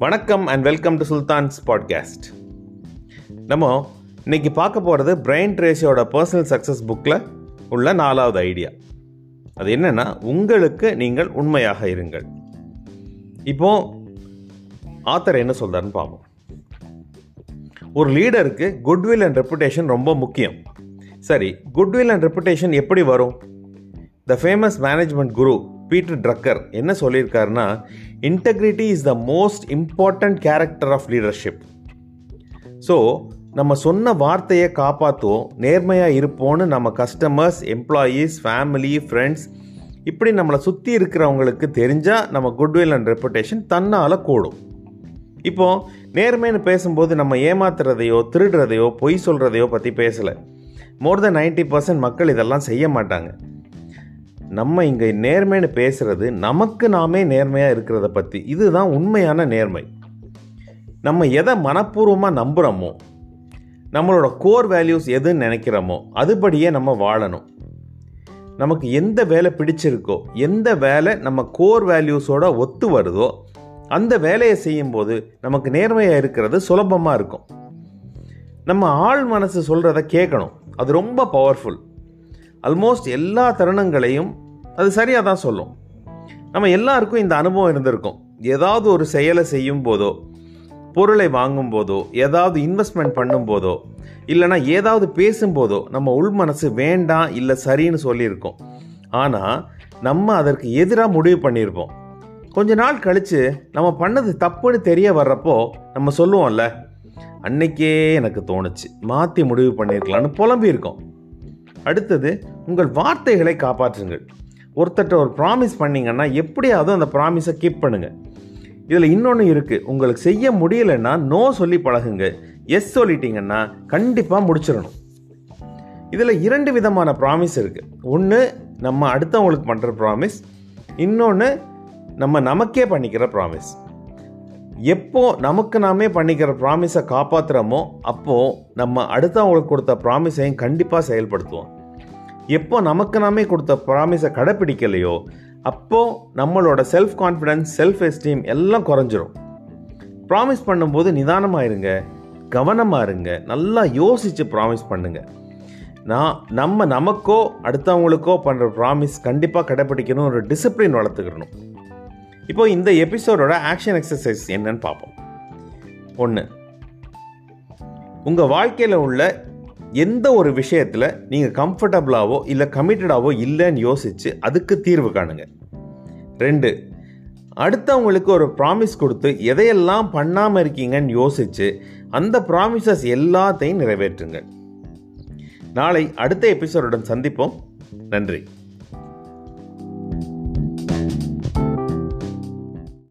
வணக்கம் and welcome to Sultan's podcast நம்ம இன்னைக்கு பார்க்க போகிறது பிரைன் ட்ரேஷியோட பர்சனல் சக்ஸஸ் புக்கில் உள்ள நாலாவது ஐடியா அது என்னென்னா உங்களுக்கு நீங்கள் உண்மையாக இருங்கள். இப்போ ஆத்தர் என்ன சொல்கிறாருன்னு பார்ப்போம். ஒரு லீடருக்கு குட்வில் அண்ட் ரெப்புடேஷன் ரொம்ப முக்கியம். சரி குட்வில் அண்ட் ரெப்புடேஷன் எப்படி வரும்? The famous management guru Peter Drucker என்ன சொல்லியிருக்காருன்னா integrity is the most important character of leadership so நம்ம சொன்ன வார்த்தையை காப்பாற்றுவோம் நேர்மையாக இருப்போம்னு நம்ம கஸ்டமர்ஸ் எம்ப்ளாயீஸ் ஃபேமிலி ஃப்ரெண்ட்ஸ் இப்படி நம்மளை சுற்றி இருக்கிறவங்களுக்கு தெரிஞ்சால் நம்ம குட்வில் அண்ட் ரெப்புடேஷன் தன்னால் கூடும். இப்போ நேர்மைன்னு பேசும்போது நம்ம ஏமாத்துறதையோ திருடுறதையோ பொய் சொல்கிறதையோ பற்றி பேசலை. மோர் தென் நைன்டி பர்சன்ட் மக்கள் இதெல்லாம் செய்ய மாட்டாங்க. நம்ம இங்கே நேர்மைன்னு பேசுகிறது நமக்கு நாமே நேர்மையாக இருக்கிறத பற்றி இதுதான் உண்மையான நேர்மை. நம்ம எதை மனப்பூர்வமாக நம்புகிறோமோ நம்மளோட கோர் வேல்யூஸ் எதுன்னு நினைக்கிறோமோ அதுபடியே நம்ம வாழணும். நமக்கு எந்த வேலை பிடிச்சிருக்கோ எந்த வேலை நம்ம கோர் வேல்யூஸோட ஒத்து வருதோ அந்த வேலையை செய்யும்போது நமக்கு நேர்மையாக இருக்கிறது சுலபமாக இருக்கும். நம்ம ஆள் மனசு சொல்கிறத கேட்கணும். அது ரொம்ப பவர்ஃபுல் ஆல்மோஸ்ட் எல்லா தருணங்களையும் அது சரியாக தான் சொல்லும். நம்ம எல்லாருக்கும் இந்த அனுபவம் இருந்திருக்கும். ஏதாவது ஒரு செயலை செய்யும் போதோ பொருளை வாங்கும் போதோ ஏதாவது இன்வெஸ்ட்மெண்ட் பண்ணும் போதோ இல்லைனா ஏதாவது பேசும்போதோ நம்ம உள் மனசு வேண்டாம் இல்லை சரின்னு சொல்லியிருக்கோம். ஆனால் நம்ம அதற்கு எதிராக முடிவு பண்ணியிருப்போம். கொஞ்ச நாள் கழித்து நம்ம பண்ணது தப்புன்னு தெரிய வர்றப்போ நம்ம சொல்லுவோம்ல அன்னைக்கே எனக்கு தோணுச்சு. மாற்றி முடிவு பண்ணியிருக்கலான்னு புலம்பியிருக்கோம். அடுத்தது உங்கள் வார்த்தைகளை காப்பாற்றுங்கள். ஒருத்தட்ட ஒரு ப்ராமிஸ் பண்ணிங்கன்னா எப்படியாவது அந்த ப்ராமிஸை கீப் பண்ணுங்கள் இதில் இன்னொன்று இருக்குது உங்களுக்கு செய்ய முடியலைன்னா நோ சொல்லி பழகுங்க. எஸ் சொல்லிட்டீங்கன்னா கண்டிப்பாக முடிச்சிடணும். இதில் இரண்டு விதமான ப்ராமிஸ் இருக்குது ஒன்று நம்ம அடுத்தவங்களுக்கு பண்ணுற ப்ராமிஸ் இன்னொன்று நம்ம நமக்கே பண்ணிக்கிற ப்ராமிஸ் எப்போ நமக்கு நாமே பண்ணிக்கிற ப்ராமிஸை காப்பாற்றுறோமோ அப்போது நம்ம அடுத்தவங்களுக்கு கொடுத்த ப்ராமிஸையும் கண்டிப்பாக செயல்படுத்துவோம். எப்போ நமக்கு நாமே கொடுத்த ப்ராமிஸை கடைப்பிடிக்கலையோ அப்போது நம்மளோட செல்ஃப் கான்ஃபிடென்ஸ் செல்ஃப் எஸ்டீம் எல்லாம் குறைஞ்சிரும். ப்ராமிஸ் பண்ணும்போது நிதானமாக இருங்க கவனமாக இருங்க நல்லா யோசித்து ப்ராமிஸ் பண்ணுங்கள் நான் நம்ம நமக்கோ அடுத்தவங்களுக்கோ பண்ணுற ப்ராமிஸ் கண்டிப்பாக கடைப்பிடிக்கணும் ஒரு டிசிப்ளின் வளர்த்துக்கணும். இப்போ இந்த எபிசோடோட ஆக்ஷன் எக்ஸசைஸ் என்னன்னு பார்ப்போம். ஒன்று உங்கள் வாழ்க்கையில் உள்ள எந்த ஒரு விஷயத்தில் நீங்கள் கம்ஃபர்டபுளாவோ இல்லை கமிட்டடாவோ இல்லைன்னு யோசித்து அதுக்கு தீர்வு காணுங்க. ரெண்டு அடுத்தவங்களுக்கு ஒரு ப்ராமிஸ் கொடுத்து எதையெல்லாம் பண்ணாமல் இருக்கீங்கன்னு யோசித்து அந்த ப்ராமிசஸ் எல்லாத்தையும் நிறைவேற்றுங்க. நாளை அடுத்த எபிசோடுடன் சந்திப்போம். நன்றி.